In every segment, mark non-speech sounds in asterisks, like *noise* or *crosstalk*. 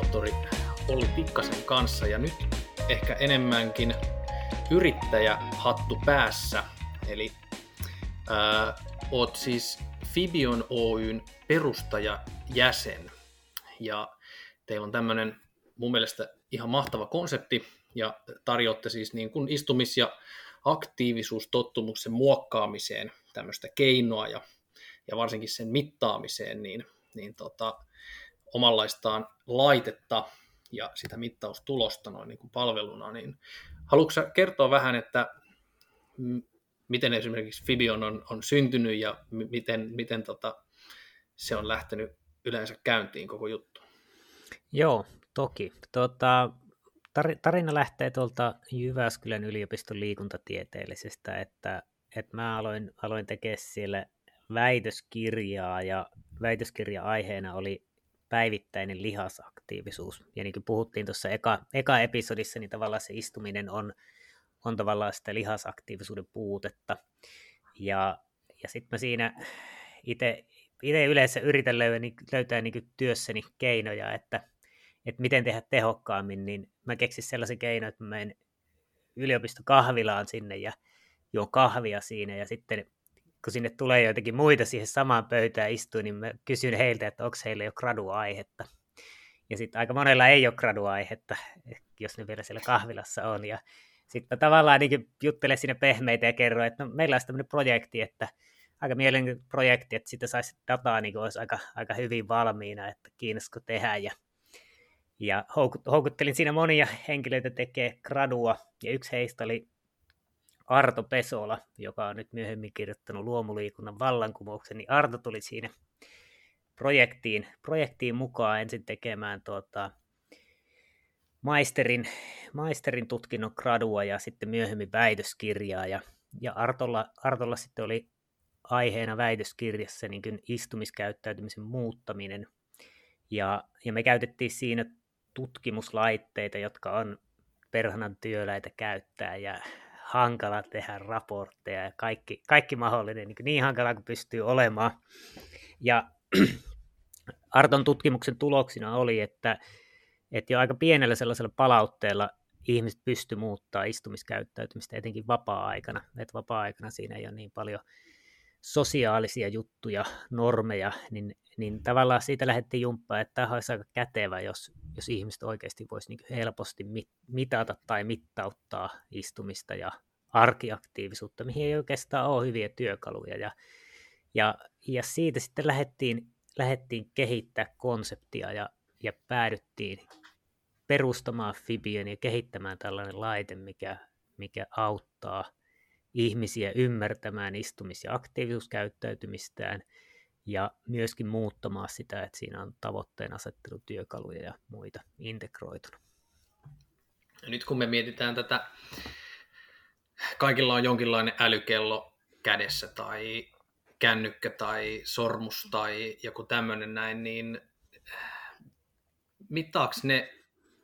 tohtori Olli Tikkasen kanssa ja nyt ehkä enemmänkin yrittäjähattu päässä. Eli ää, oot siis Fibion Oyn perustajajäsen ja teillä on tämmöinen mun mielestä ihan mahtava konsepti ja tarjoatte siis niin kuin istumis- ja aktiivisuustottumuksen muokkaamiseen tämmöistä keinoa ja, ja varsinkin sen mittaamiseen, niin, niin tota, omanlaistaan laitetta ja sitä mittaustulosta noin niin kuin palveluna, niin haluatko kertoa vähän, että miten esimerkiksi Fibion on, on syntynyt ja miten, miten tota, se on lähtenyt yleensä käyntiin koko juttu? Joo, toki. Tota, tarina lähtee tuolta Jyväskylän yliopiston liikuntatieteellisestä, että, että mä aloin, aloin tekemään siellä väitöskirjaa ja väitöskirja-aiheena oli päivittäinen lihasaktiivisuus. Ja niin kuin puhuttiin tuossa eka, eka episodissa, niin tavallaan se istuminen on, on tavallaan sitä lihasaktiivisuuden puutetta. Ja, ja sitten mä siinä itse yleensä yritän löytää, löytää niin työssäni keinoja, että, että miten tehdä tehokkaammin, niin mä keksin sellaisen keinon, että mä menen yliopistokahvilaan sinne ja juon kahvia siinä ja sitten kun sinne tulee joitakin muita siihen samaan pöytään istuu, niin mä kysyn heiltä, että onko heillä jo graduaihetta. Ja sitten aika monella ei ole graduaihetta, jos ne vielä siellä kahvilassa on. Ja sitten tavallaan niin juttelen sinne pehmeitä ja kerron, että no, meillä on tämmöinen projekti, että aika mielenkiintoinen projekti, että sitä saisi dataa niin olisi aika, aika hyvin valmiina, että kiinnostaisiko tehdä. Ja ja houkuttelin siinä monia henkilöitä tekee gradua, ja yksi heistä oli Arto Pesola, joka on nyt myöhemmin kirjoittanut luomuliikunnan vallankumouksen, niin Arto tuli siinä projektiin, projektiin mukaan ensin tekemään tuota, maisterin, maisterin tutkinnon gradua ja sitten myöhemmin väitöskirjaa. Ja, ja Artolla, Artolla sitten oli aiheena väitöskirjassa niin istumiskäyttäytymisen muuttaminen. Ja, ja me käytettiin siinä tutkimuslaitteita, jotka on perhanan työläitä käyttää ja hankala tehdä raportteja ja kaikki, kaikki mahdollinen, niin, niin hankala kuin pystyy olemaan. Ja *clears throat* Arton tutkimuksen tuloksina oli, että, että jo aika pienellä sellaisella palautteella ihmiset pysty muuttaa istumiskäyttäytymistä, etenkin vapaa-aikana. Että vapaa-aikana siinä ei ole niin paljon sosiaalisia juttuja, normeja, niin, niin tavallaan siitä lähdettiin jumppaan, että tämä olisi aika kätevä, jos, jos ihmiset oikeasti voisi niin helposti mit, mitata tai mittauttaa istumista ja arkiaktiivisuutta, mihin ei oikeastaan ole hyviä työkaluja. Ja, ja, ja siitä sitten lähdettiin, lähdettiin kehittää konseptia ja, ja päädyttiin perustamaan Fibion ja kehittämään tällainen laite, mikä, mikä auttaa – ihmisiä ymmärtämään istumis- ja aktiivisuuskäyttäytymistään ja myöskin muuttamaan sitä, että siinä on tavoitteen asettelutyökaluja ja muita integroituna. Nyt kun me mietitään tätä, kaikilla on jonkinlainen älykello kädessä tai kännykkä tai sormus tai joku tämmöinen näin, niin mittaaks ne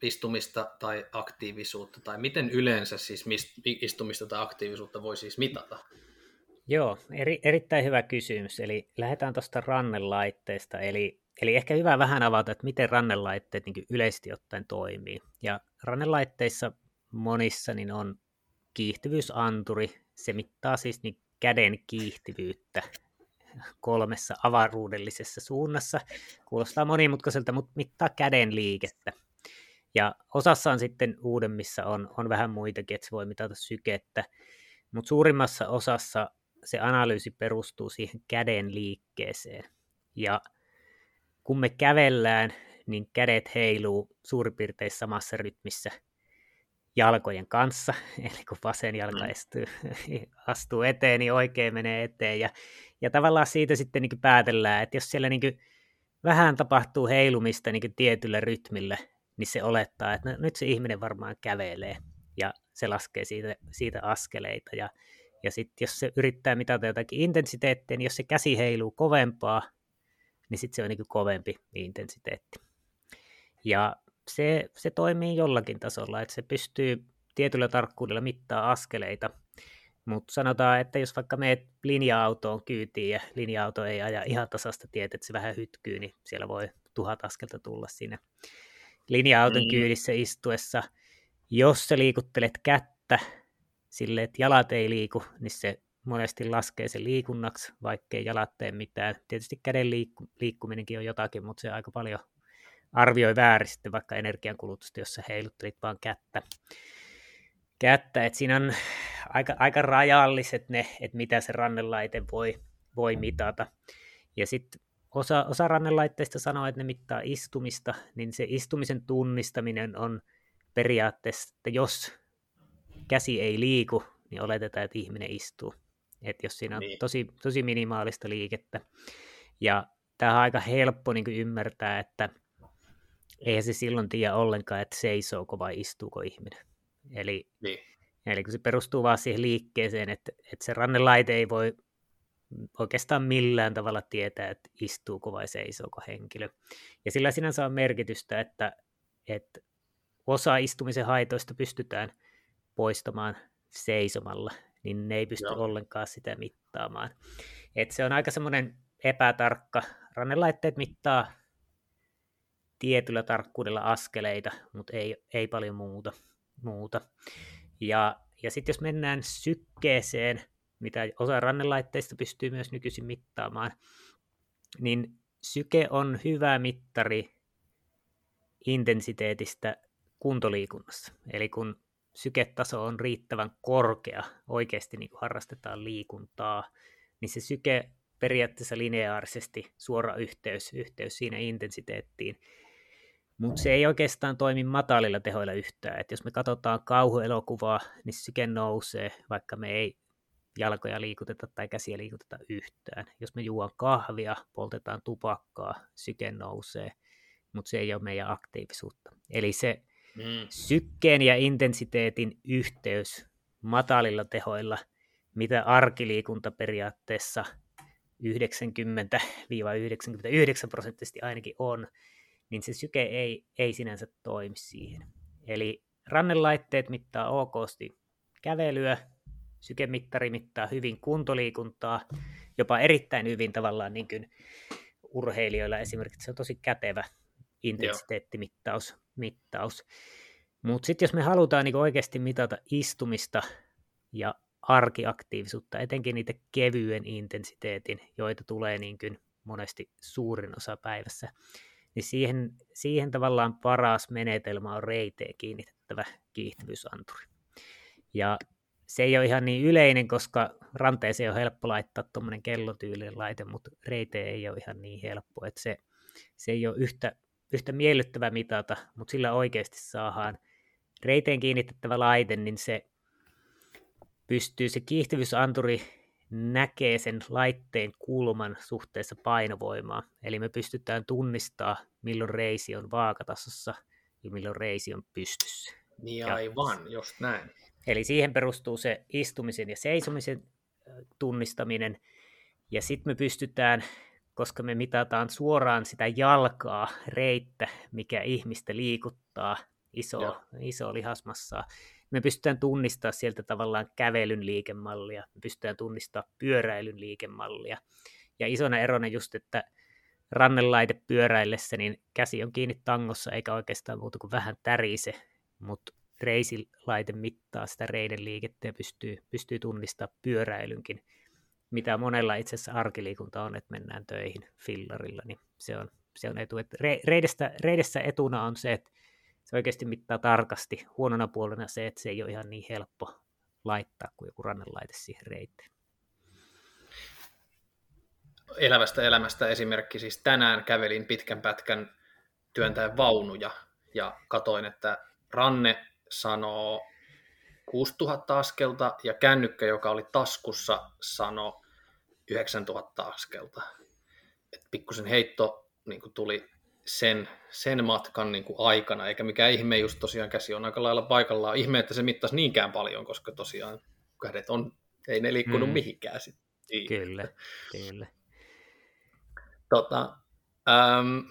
istumista tai aktiivisuutta, tai miten yleensä siis istumista tai aktiivisuutta voi siis mitata? Joo, eri, erittäin hyvä kysymys. Eli lähdetään tuosta rannelaitteesta. Eli, eli ehkä hyvä vähän avata, että miten rannelaitteet niin yleisesti ottaen toimii. Ja rannelaitteissa monissa niin on kiihtyvyysanturi. Se mittaa siis niin käden kiihtyvyyttä kolmessa avaruudellisessa suunnassa. Kuulostaa monimutkaiselta, mutta mittaa käden liikettä. Ja osassa on sitten uudemmissa on, on vähän muitakin, että se voi mitata sykettä, mutta suurimmassa osassa se analyysi perustuu siihen käden liikkeeseen. Ja kun me kävellään, niin kädet heiluu suurin piirtein samassa rytmissä jalkojen kanssa, *laughs* eli kun vasen jalka mm. astuu, *laughs* astuu eteen, niin oikein menee eteen, ja, ja tavallaan siitä sitten niin päätellään, että jos siellä niin vähän tapahtuu heilumista niin tietyllä rytmillä, niin se olettaa, että no, nyt se ihminen varmaan kävelee ja se laskee siitä, siitä askeleita. Ja, ja sitten jos se yrittää mitata jotakin intensiteettiä, niin jos se käsi heiluu kovempaa, niin sitten se on niin kovempi intensiteetti. Ja se, se toimii jollakin tasolla, että se pystyy tietyllä tarkkuudella mittaa askeleita, Mutta sanotaan, että jos vaikka meet linja-autoon kyytiin ja linja-auto ei aja ihan tasasta tietä, että se vähän hytkyy, niin siellä voi tuhat askelta tulla siinä linja-auton mm. kyydissä istuessa. Jos sä liikuttelet kättä silleen, että jalat ei liiku, niin se monesti laskee sen liikunnaksi, vaikkei jalat tee mitään. Tietysti käden liikku- liikkuminenkin on jotakin, mutta se aika paljon arvioi väärin sitten vaikka energiankulutusta, jos sä heiluttelit vaan kättä. kättä. Et siinä on aika, aika rajalliset ne, että mitä se rannelaite voi, voi mitata. Ja sitten osa, osa rannelaitteista sanoo, että ne mittaa istumista, niin se istumisen tunnistaminen on periaatteessa, että jos käsi ei liiku, niin oletetaan, että ihminen istuu. Että jos siinä on niin. tosi, tosi minimaalista liikettä. Ja tämä on aika helppo niin ymmärtää, että eihän se silloin tiedä ollenkaan, että seisooko vai istuuko ihminen. Eli, niin. eli kun se perustuu vaan siihen liikkeeseen, että, että se rannelaite ei voi oikeastaan millään tavalla tietää, että istuuko vai seisooko henkilö. Ja sillä sinänsä on merkitystä, että, että osa istumisen haitoista pystytään poistamaan seisomalla, niin ne ei pysty Joo. ollenkaan sitä mittaamaan. Et se on aika semmoinen epätarkka. Rannelaitteet mittaa tietyllä tarkkuudella askeleita, mutta ei, ei paljon muuta. muuta. Ja, ja sitten jos mennään sykkeeseen, mitä osa rannelaitteista pystyy myös nykyisin mittaamaan, niin syke on hyvä mittari intensiteetistä kuntoliikunnassa. Eli kun syketaso on riittävän korkea, oikeasti niin harrastetaan liikuntaa, niin se syke periaatteessa lineaarisesti suora yhteys, yhteys siinä intensiteettiin. Mutta se ei oikeastaan toimi matalilla tehoilla yhtään. Et jos me katsotaan kauhuelokuvaa, niin syke nousee, vaikka me ei jalkoja liikuteta tai käsiä liikuteta yhtään. Jos me juon kahvia, poltetaan tupakkaa, syke nousee, mutta se ei ole meidän aktiivisuutta. Eli se mm. sykkeen ja intensiteetin yhteys matalilla tehoilla, mitä arkiliikunta periaatteessa 90-99 prosenttisesti ainakin on, niin se syke ei, ei sinänsä toimi siihen. Eli rannelaitteet mittaa okosti kävelyä, sykemittari mittaa hyvin kuntoliikuntaa, jopa erittäin hyvin tavallaan niin kuin urheilijoilla esimerkiksi se on tosi kätevä intensiteettimittaus. Mittaus. Mutta sitten jos me halutaan niin oikeasti mitata istumista ja arkiaktiivisuutta, etenkin niitä kevyen intensiteetin, joita tulee niin kuin monesti suurin osa päivässä, niin siihen, siihen tavallaan paras menetelmä on reiteen kiinnitettävä kiihtyvyysanturi. Ja se ei ole ihan niin yleinen, koska ranteeseen on helppo laittaa tuommoinen kellotyylinen laite, mutta reiteen ei ole ihan niin helppo, että se, se ei ole yhtä, yhtä miellyttävä mitata, mutta sillä oikeasti saadaan reiteen kiinnitettävä laite, niin se pystyy se kiihtyvyysanturi näkee sen laitteen kulman suhteessa painovoimaan. Eli me pystytään tunnistaa, milloin reisi on vaakatasossa ja milloin reisi on pystyssä. Niin aivan, ja, just näin. Eli siihen perustuu se istumisen ja seisomisen tunnistaminen. Ja sitten me pystytään, koska me mitataan suoraan sitä jalkaa, reittä, mikä ihmistä liikuttaa, iso, iso lihasmassaa, me pystytään tunnistamaan sieltä tavallaan kävelyn liikemallia, me pystytään tunnistamaan pyöräilyn liikemallia. Ja isona erona just, että rannelaite pyöräillessä, niin käsi on kiinni tangossa eikä oikeastaan muuta kuin vähän tärise, mutta reisilaite mittaa sitä reiden liikettä ja pystyy, pystyy tunnistamaan pyöräilynkin, mitä monella itse asiassa arkiliikunta on, että mennään töihin fillarilla, niin se on, se on etu. Että reidessä, reidessä etuna on se, että se oikeasti mittaa tarkasti. Huonona puolena se, että se ei ole ihan niin helppo laittaa kuin joku rannelaite siihen reiteen. Elävästä elämästä esimerkki, siis tänään kävelin pitkän pätkän työntäen vaunuja ja katoin, että ranne sanoo 6000 askelta ja kännykkä, joka oli taskussa, sanoi 9000 askelta. Et pikkusen heitto niin tuli sen, sen matkan niin kuin aikana, eikä mikään ihme just tosiaan käsi on aika lailla paikallaan. Ihme, että se mittasi niinkään paljon, koska tosiaan kädet on, ei ne liikkunut mm. mihinkään sitten. Kyllä, kyllä. Tota, äm,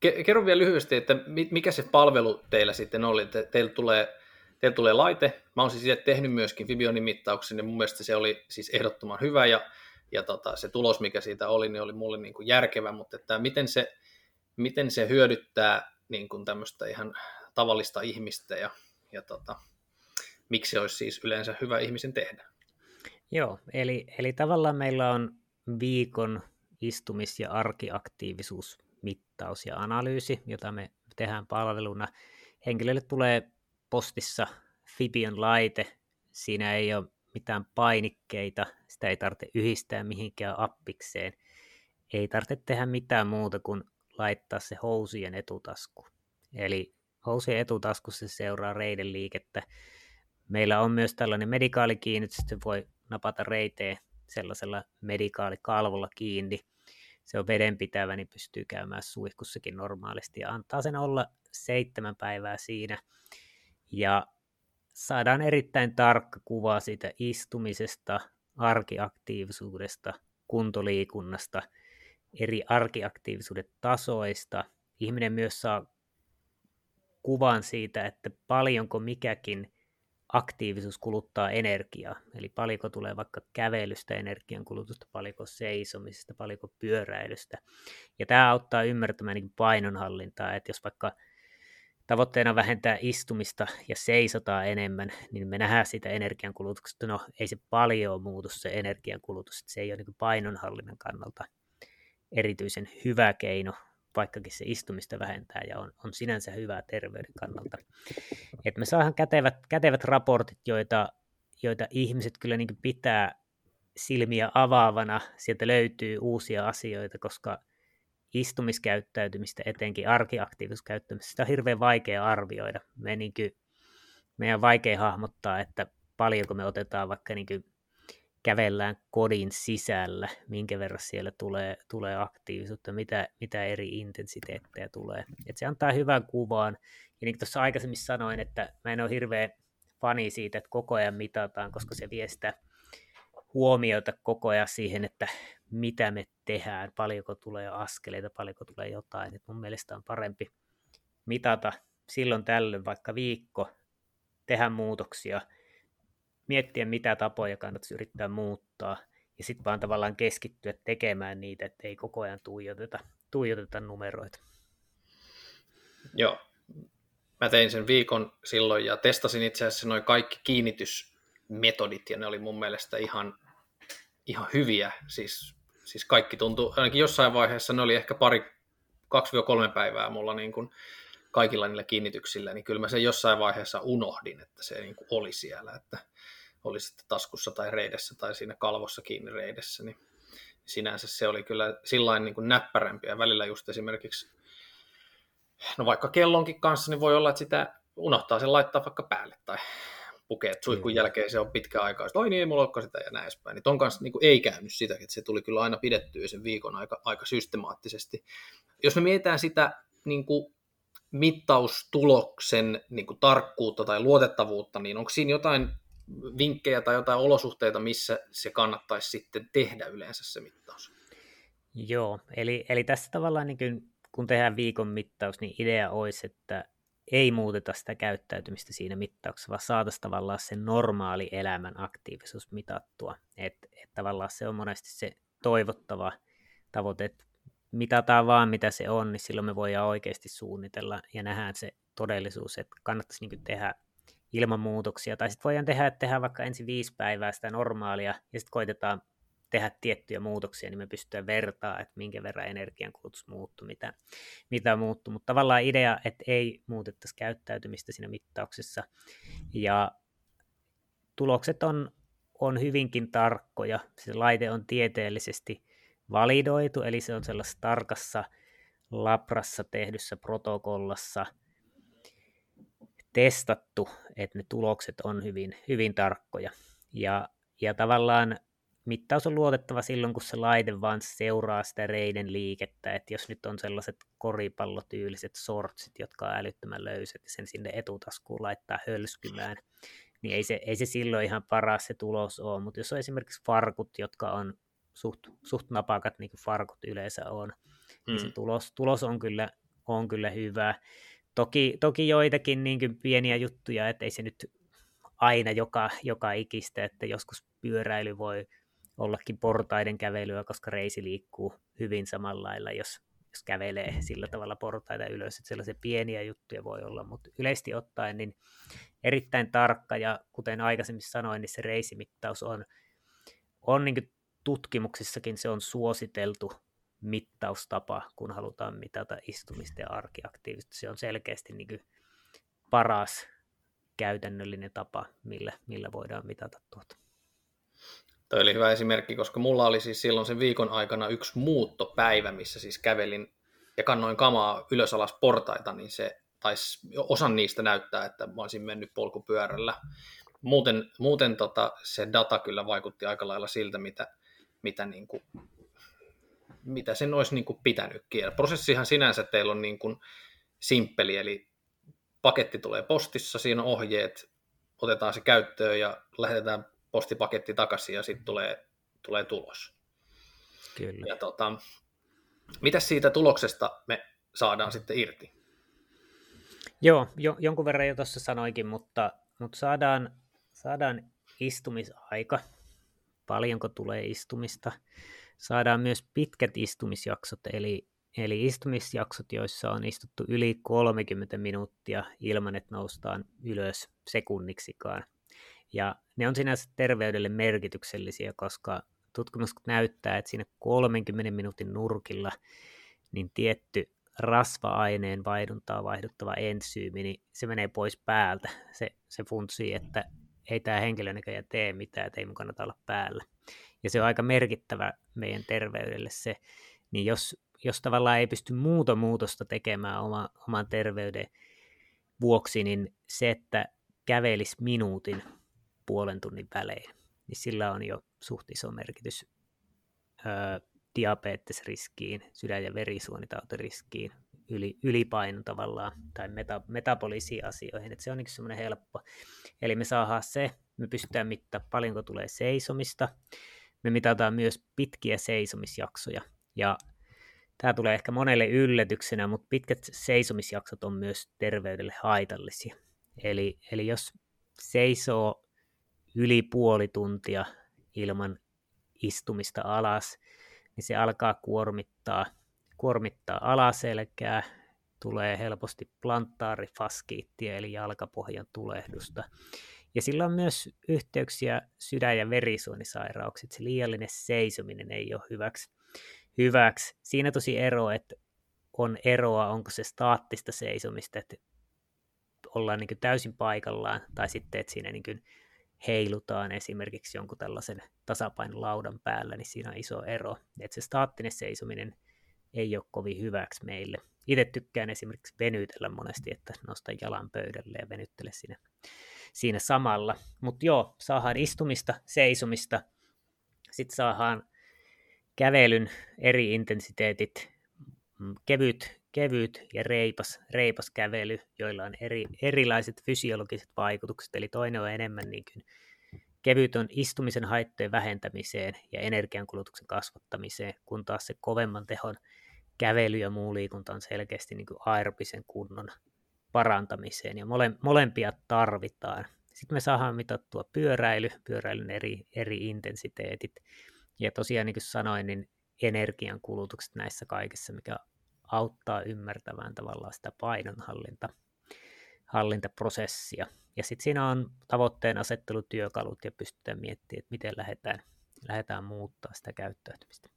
kerro vielä lyhyesti, että mikä se palvelu teillä sitten oli, että teillä tulee teillä tulee laite. Mä oon siis tehnyt myöskin Fibionin mittauksen, ja mun mielestä se oli siis ehdottoman hyvä, ja, ja tota, se tulos, mikä siitä oli, niin oli mulle niin kuin järkevä, mutta että miten, se, miten se hyödyttää niin kuin tämmöistä ihan tavallista ihmistä, ja, ja tota, miksi se olisi siis yleensä hyvä ihmisen tehdä? Joo, eli, eli tavallaan meillä on viikon istumis- ja arkiaktiivisuusmittaus ja analyysi, jota me tehdään palveluna. Henkilölle tulee postissa Fibion laite, siinä ei ole mitään painikkeita, sitä ei tarvitse yhdistää mihinkään appikseen, ei tarvitse tehdä mitään muuta kuin laittaa se housien etutasku. Eli housien etutaskussa se seuraa reiden liikettä. Meillä on myös tällainen medikaalikiinnitys, että voi napata reiteen sellaisella medikaalikalvolla kiinni. Se on vedenpitävä, niin pystyy käymään suihkussakin normaalisti ja antaa sen olla seitsemän päivää siinä. Ja saadaan erittäin tarkka kuva siitä istumisesta, arkiaktiivisuudesta, kuntoliikunnasta, eri arkiaktiivisuuden tasoista. Ihminen myös saa kuvan siitä, että paljonko mikäkin aktiivisuus kuluttaa energiaa, eli paljonko tulee vaikka kävelystä energiankulutusta, paljonko seisomisesta, paljonko pyöräilystä. Ja tämä auttaa ymmärtämään niin painonhallintaa, että jos vaikka tavoitteena vähentää istumista ja seisotaan enemmän, niin me nähdään sitä energiankulutuksesta, no ei se paljon muutu se energiankulutus, se ei ole niin painonhallinnan kannalta erityisen hyvä keino, vaikkakin se istumista vähentää ja on, on sinänsä hyvää terveyden kannalta. Et me saadaan kätevät, kätevät raportit, joita, joita ihmiset kyllä niin pitää silmiä avaavana, sieltä löytyy uusia asioita, koska istumiskäyttäytymistä, etenkin arkiaktiivisuuskäyttämistä, sitä on hirveän vaikea arvioida. Me niin kuin, meidän on vaikea hahmottaa, että paljonko me otetaan vaikka niin kävellään kodin sisällä, minkä verran siellä tulee, tulee aktiivisuutta, mitä, mitä eri intensiteettejä tulee. Et se antaa hyvän kuvan. Ja niin kuin tuossa aikaisemmin sanoin, että mä en ole hirveä fani siitä, että koko ajan mitataan, koska se vie sitä huomiota koko ajan siihen, että mitä me tehdään, paljonko tulee askeleita, paljonko tulee jotain. Et mun mielestä on parempi mitata silloin tällöin vaikka viikko, tehdä muutoksia, miettiä mitä tapoja kannattaisi yrittää muuttaa, ja sitten vaan tavallaan keskittyä tekemään niitä, että ei koko ajan tuijoteta, tuijoteta numeroita. Joo, mä tein sen viikon silloin ja testasin itse asiassa noin kaikki kiinnitysmetodit, ja ne oli mun mielestä ihan, ihan hyviä, siis siis kaikki tuntuu, ainakin jossain vaiheessa ne oli ehkä pari, 2-3 päivää mulla niin kuin kaikilla niillä kiinnityksillä, niin kyllä mä sen jossain vaiheessa unohdin, että se niin kuin oli siellä, että oli sitten taskussa tai reidessä tai siinä kalvossa kiinni reidessä, niin sinänsä se oli kyllä sillain niin kuin näppärämpi ja välillä just esimerkiksi, no vaikka kellonkin kanssa, niin voi olla, että sitä unohtaa sen laittaa vaikka päälle tai pukee, että suihkun jälkeen se on pitkä aikaa, että oi niin, ei mulla olekaan sitä ja näin edespäin. Niin ton kanssa niin kuin ei käynyt sitä, että se tuli kyllä aina pidettyä sen viikon aika, aika systemaattisesti. Jos me mietitään sitä niin kuin mittaustuloksen niin kuin tarkkuutta tai luotettavuutta, niin onko siinä jotain vinkkejä tai jotain olosuhteita, missä se kannattaisi sitten tehdä yleensä se mittaus? Joo, eli, eli tässä tavallaan niin kuin, kun tehdään viikon mittaus, niin idea olisi, että ei muuteta sitä käyttäytymistä siinä mittauksessa, vaan saataisiin tavallaan se normaali elämän aktiivisuus mitattua. Että et tavallaan se on monesti se toivottava tavoite, että mitataan vaan mitä se on, niin silloin me voidaan oikeasti suunnitella ja nähdään se todellisuus, että kannattaisi niin tehdä ilman muutoksia. Tai sitten voidaan tehdä, että tehdään vaikka ensin viisi päivää sitä normaalia ja sitten koitetaan tehdä tiettyjä muutoksia, niin me pystytään vertaa, että minkä verran energiankulutus muuttuu, mitä, mitä muuttuu. Mutta tavallaan idea, että ei muutettaisi käyttäytymistä siinä mittauksessa. Ja tulokset on, on hyvinkin tarkkoja. Se laite on tieteellisesti validoitu, eli se on sellaisessa tarkassa labrassa tehdyssä protokollassa testattu, että ne tulokset on hyvin, hyvin tarkkoja. Ja, ja tavallaan mittaus on luotettava silloin, kun se laite vaan seuraa sitä reiden liikettä, että jos nyt on sellaiset koripallotyyliset sortsit, jotka on älyttömän löysät ja sen sinne etutaskuun laittaa hölskymään, niin ei se, ei se silloin ihan paras se tulos ole, mutta jos on esimerkiksi farkut, jotka on suht, suht napakat, niin kuin farkut yleensä on, niin se mm. tulos, tulos on, kyllä, on kyllä hyvä. Toki, toki joitakin niin pieniä juttuja, että ei se nyt aina joka, joka ikistä, että joskus pyöräily voi ollakin portaiden kävelyä, koska reisi liikkuu hyvin samalla lailla, jos, jos kävelee sillä tavalla portaita ylös, että sellaisia pieniä juttuja voi olla, mutta yleisesti ottaen niin erittäin tarkka ja kuten aikaisemmin sanoin, niin se reisimittaus on, on niin tutkimuksissakin se on suositeltu mittaustapa, kun halutaan mitata istumista ja arkiaktiivista. Se on selkeästi niin paras käytännöllinen tapa, millä, millä voidaan mitata tuota. Toi oli hyvä esimerkki, koska mulla oli siis silloin sen viikon aikana yksi muuttopäivä, missä siis kävelin ja kannoin kamaa ylös alas portaita, niin se taisi osan niistä näyttää, että mä olisin mennyt polkupyörällä. Muuten, muuten tota, se data kyllä vaikutti aika lailla siltä, mitä, mitä, niin kuin, mitä sen olisi niin kuin pitänytkin. Ja prosessihan sinänsä teillä on niin kuin simppeli, eli paketti tulee postissa, siinä on ohjeet, otetaan se käyttöön ja lähetetään postipaketti takaisin ja sitten tulee, tulee tulos. Kyllä. Ja tota, mitä siitä tuloksesta me saadaan sitten irti? Joo, jo, jonkun verran jo tuossa sanoikin, mutta, mutta saadaan, saadaan istumisaika, paljonko tulee istumista. Saadaan myös pitkät istumisjaksot, eli, eli istumisjaksot, joissa on istuttu yli 30 minuuttia ilman, että noustaan ylös sekunniksikaan. Ja ne on sinänsä terveydelle merkityksellisiä, koska tutkimukset näyttää, että siinä 30 minuutin nurkilla niin tietty rasva-aineen vaihduntaa vaihduttava ensyymi, niin se menee pois päältä. Se, se funtsii, että ei tämä henkilö näköjään tee mitään, että ei mun kannata olla päällä. Ja se on aika merkittävä meidän terveydelle se, niin jos, jos tavallaan ei pysty muuta muutosta tekemään oma, oman terveyden vuoksi, niin se, että kävelisi minuutin puolen tunnin välein, niin sillä on jo suht iso merkitys öö, diabetesriskiin, sydän- ja verisuonitautiriskiin, yli, ylipainon tavallaan tai meta, metabolisiin asioihin, että se on niin semmoinen helppo. Eli me saadaan se, me pystytään mittaamaan paljonko tulee seisomista, me mitataan myös pitkiä seisomisjaksoja, ja tämä tulee ehkä monelle yllätyksenä, mutta pitkät seisomisjaksot on myös terveydelle haitallisia. Eli, eli jos seisoo yli puoli tuntia ilman istumista alas, niin se alkaa kuormittaa, kuormittaa alaselkää, tulee helposti plantaarifaskiittia eli jalkapohjan tulehdusta. Ja sillä on myös yhteyksiä sydän- ja verisuonisairauksiin. Se liiallinen seisominen ei ole hyväksi. hyväksi. Siinä tosi ero, että on eroa, onko se staattista seisomista, että ollaan niin täysin paikallaan, tai sitten, että siinä niin heilutaan esimerkiksi jonkun tällaisen tasapainolaudan päällä, niin siinä on iso ero. Että se staattinen seisominen ei ole kovin hyväksi meille. Itse tykkään esimerkiksi venytellä monesti, että nostan jalan pöydälle ja venyttele siinä, siinä samalla. Mutta joo, saadaan istumista, seisomista, sitten saadaan kävelyn eri intensiteetit, mm, kevyt, kevyt ja reipas, reipas kävely, joilla on eri, erilaiset fysiologiset vaikutukset. Eli toinen on enemmän niin kuin kevyt on istumisen haittojen vähentämiseen ja energiankulutuksen kasvattamiseen, kun taas se kovemman tehon kävely ja muu liikunta on selkeästi niin kuin aerobisen kunnon parantamiseen, ja mole, molempia tarvitaan. Sitten me saadaan mitattua pyöräily, pyöräilyn eri, eri intensiteetit, ja tosiaan niin kuin sanoin, niin energian kulutukset näissä kaikissa, mikä auttaa ymmärtämään tavallaan sitä painonhallinta, hallintaprosessia. Ja sitten siinä on tavoitteen asettelutyökalut ja pystytään miettimään, että miten lähdetään, lähdetään muuttaa sitä käyttäytymistä.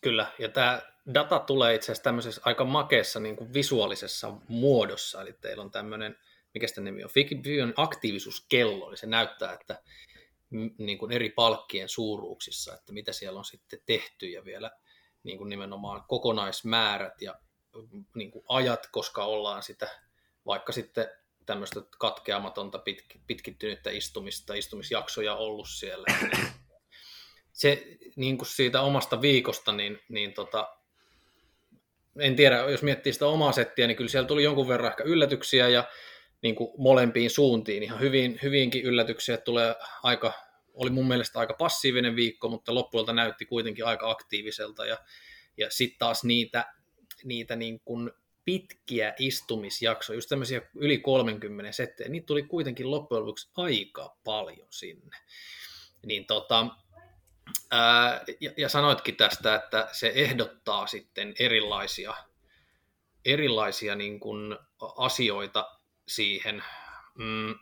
Kyllä, ja tämä data tulee itse asiassa tämmöisessä aika makeessa niin kuin visuaalisessa muodossa, eli teillä on tämmöinen, mikä sitä nimi on, Fikion aktiivisuuskello, eli se näyttää, että niin kuin eri palkkien suuruuksissa, että mitä siellä on sitten tehty ja vielä niin kuin nimenomaan kokonaismäärät ja niin kuin ajat, koska ollaan sitä vaikka sitten tämmöistä katkeamatonta pitkittynyttä istumista, istumisjaksoja ollut siellä. Niin se niin kuin siitä omasta viikosta, niin, niin tota, en tiedä, jos miettii sitä omaa settiä, niin kyllä siellä tuli jonkun verran ehkä yllätyksiä ja niin kuin molempiin suuntiin ihan hyvin, hyvinkin yllätyksiä, tulee aika, oli mun mielestä aika passiivinen viikko, mutta loppuilta näytti kuitenkin aika aktiiviselta ja, ja sitten taas niitä niitä niin kuin pitkiä istumisjaksoja, just tämmöisiä yli 30 settejä, niitä tuli kuitenkin loppujen lopuksi aika paljon sinne. Niin tota, ää, ja, ja sanoitkin tästä, että se ehdottaa sitten erilaisia, erilaisia niin kuin asioita siihen. Mm,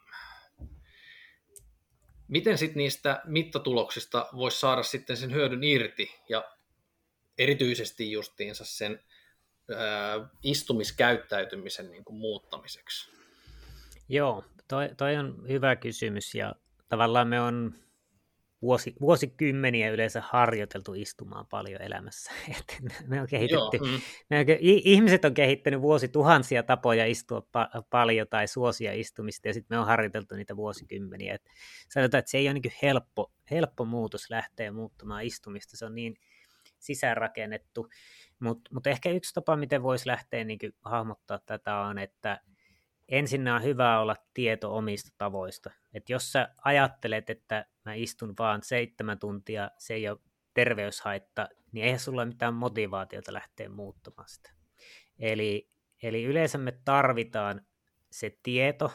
miten sitten niistä mittatuloksista voisi saada sitten sen hyödyn irti ja erityisesti justiinsa sen ää, istumiskäyttäytymisen niin kuin muuttamiseksi? Joo, toi, toi on hyvä kysymys ja tavallaan me on vuosi, vuosikymmeniä yleensä harjoiteltu istumaan paljon elämässä. *laughs* Et me on kehitetty, Joo, mm. me on, ihmiset on kehittänyt vuosituhansia tapoja istua pa- paljon tai suosia istumista, ja sitten me on harjoiteltu niitä vuosikymmeniä. Et sanotaan, että se ei ole niin helppo, helppo muutos lähteä muuttamaan istumista, se on niin sisäänrakennettu. Mutta mut ehkä yksi tapa, miten voisi lähteä niin hahmottaa tätä on, että ensin on hyvä olla tieto omista tavoista. Et jos sä ajattelet, että mä istun vaan seitsemän tuntia, se ei ole terveyshaitta, niin eihän sulla ole mitään motivaatiota lähteä muuttamaan sitä. Eli, eli yleensä me tarvitaan se tieto,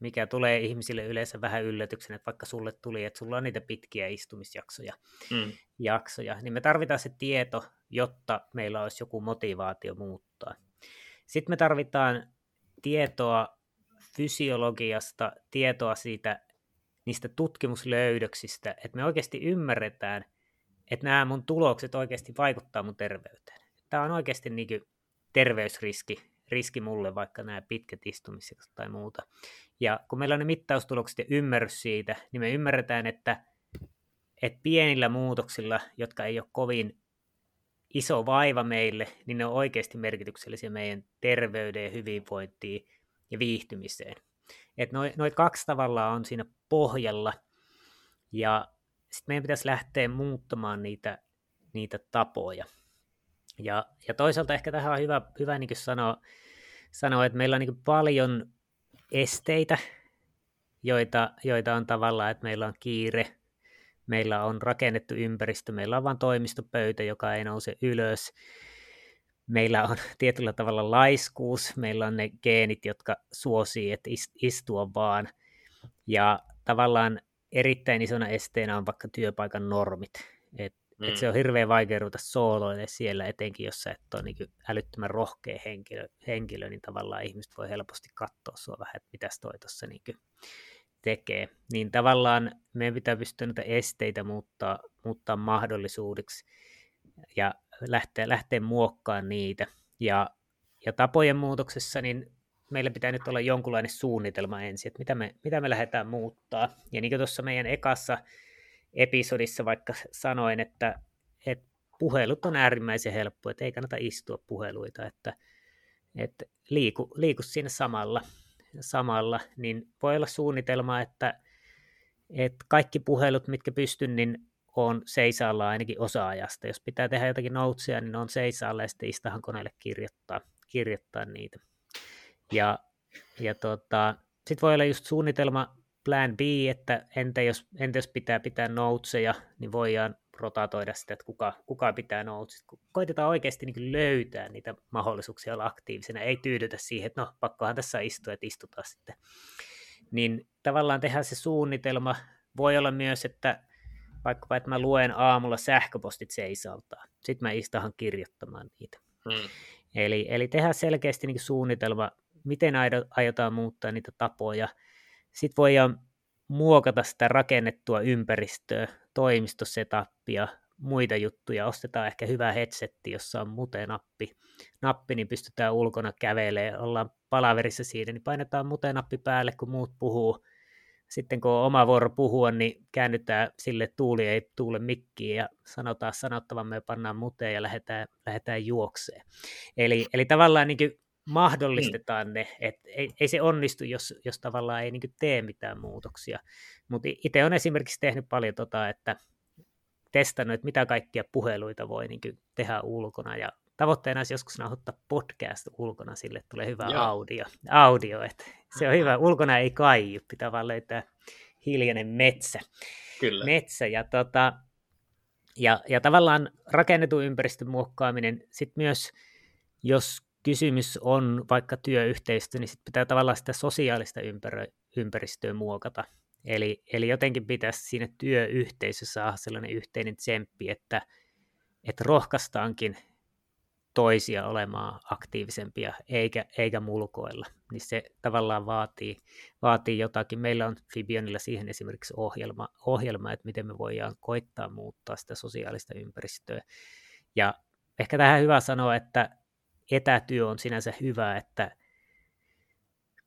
mikä tulee ihmisille yleensä vähän yllätyksen, että vaikka sulle tuli, että sulla on niitä pitkiä istumisjaksoja, mm. jaksoja, niin me tarvitaan se tieto, jotta meillä olisi joku motivaatio muuttaa. Sitten me tarvitaan tietoa fysiologiasta, tietoa siitä niistä tutkimuslöydöksistä, että me oikeasti ymmärretään, että nämä mun tulokset oikeasti vaikuttaa mun terveyteen. Tämä on oikeasti niin terveysriski riski mulle, vaikka nämä pitkät istumiset tai muuta. Ja kun meillä on ne mittaustulokset ja ymmärrys siitä, niin me ymmärretään, että, että pienillä muutoksilla, jotka ei ole kovin iso vaiva meille, niin ne on oikeasti merkityksellisiä meidän terveyden, hyvinvointiin ja viihtymiseen. Että noit, noit kaksi tavalla on siinä pohjalla, ja sitten meidän pitäisi lähteä muuttamaan niitä, niitä tapoja. Ja, ja toisaalta ehkä tähän on hyvä, hyvä niin sanoa, sanoa, että meillä on niin paljon esteitä, joita, joita on tavallaan, että meillä on kiire, meillä on rakennettu ympäristö, meillä on vain toimistopöytä, joka ei nouse ylös, meillä on *laughs* tietyllä tavalla laiskuus, meillä on ne geenit, jotka suosii, että istua vaan, ja tavallaan erittäin isona esteenä on vaikka työpaikan normit, et, mm. et se on hirveän vaikea ruveta sooloille siellä, etenkin jos sä et ole niin älyttömän rohkea henkilö, henkilö, niin tavallaan ihmiset voi helposti katsoa sua vähän, että mitäs toi tuossa niin tekee, niin tavallaan meidän pitää pystyä näitä esteitä muuttaa, muuttaa mahdollisuudeksi ja lähteä, lähteä muokkaamaan niitä. Ja, ja tapojen muutoksessa niin meillä pitää nyt olla jonkunlainen suunnitelma ensin, että mitä me, mitä me lähdetään muuttaa. Ja niin kuin tuossa meidän ekassa episodissa vaikka sanoin, että, että puhelut on äärimmäisen helppo, että ei kannata istua puheluita, että, että liiku, liiku siinä samalla samalla, niin voi olla suunnitelma, että, että kaikki puhelut, mitkä pystyn, niin on seisaalla ainakin osa-ajasta. Jos pitää tehdä jotakin noutsia, niin on seisaalla ja sitten istahan koneelle kirjoittaa, kirjoittaa niitä. Ja, ja tota, sitten voi olla just suunnitelma plan B, että entä jos, entä jos pitää pitää noutseja, niin voidaan rotatoida sitä, että kuka, kuka pitää noutsit. Koitetaan oikeasti niin löytää niitä mahdollisuuksia olla aktiivisena, ei tyydytä siihen, että no pakkohan tässä istua, että istutaan sitten. Niin tavallaan tehdään se suunnitelma. Voi olla myös, että vaikkapa, että mä luen aamulla sähköpostit seisaltaa. Sitten mä istahan kirjoittamaan niitä. Hmm. Eli, eli tehdään selkeästi niin suunnitelma, miten aiotaan muuttaa niitä tapoja. Sitten voidaan muokata sitä rakennettua ympäristöä, toimistosetappia, muita juttuja. Ostetaan ehkä hyvä headsetti, jossa on mute-nappi, nappi, niin pystytään ulkona kävelemään, ollaan palaverissa siitä, niin painetaan mute-nappi päälle, kun muut puhuu. Sitten kun on oma vuoro puhua, niin käännytään sille tuuli ei tuule mikkiin ja sanotaan sanottavamme ja pannaan muteen ja lähdetään, lähdetään juokseen. Eli, eli tavallaan niin mahdollistetaan mm. ne, että ei, ei se onnistu, jos, jos tavallaan ei niin tee mitään muutoksia. Mutta itse olen esimerkiksi tehnyt paljon tota, että testannut, että mitä kaikkia puheluita voi niin tehdä ulkona, ja tavoitteena olisi joskus nauhoittaa podcast ulkona, sille tulee hyvä Joo. audio, audio että se on hyvä, ulkona ei kaiu, pitää vaan löytää hiljainen metsä. Kyllä. Metsä, ja, tota, ja, ja tavallaan rakennetun ympäristön muokkaaminen, sitten myös jos kysymys on vaikka työyhteistyö, niin sit pitää tavallaan sitä sosiaalista ympärö, ympäristöä muokata. Eli, eli jotenkin pitäisi siinä työyhteisössä saada sellainen yhteinen tsemppi, että, että rohkaistaankin toisia olemaan aktiivisempia eikä, eikä mulkoilla. Niin se tavallaan vaatii, vaatii jotakin. Meillä on Fibionilla siihen esimerkiksi ohjelma, ohjelma, että miten me voidaan koittaa muuttaa sitä sosiaalista ympäristöä. Ja ehkä tähän hyvä sanoa, että etätyö on sinänsä hyvä, että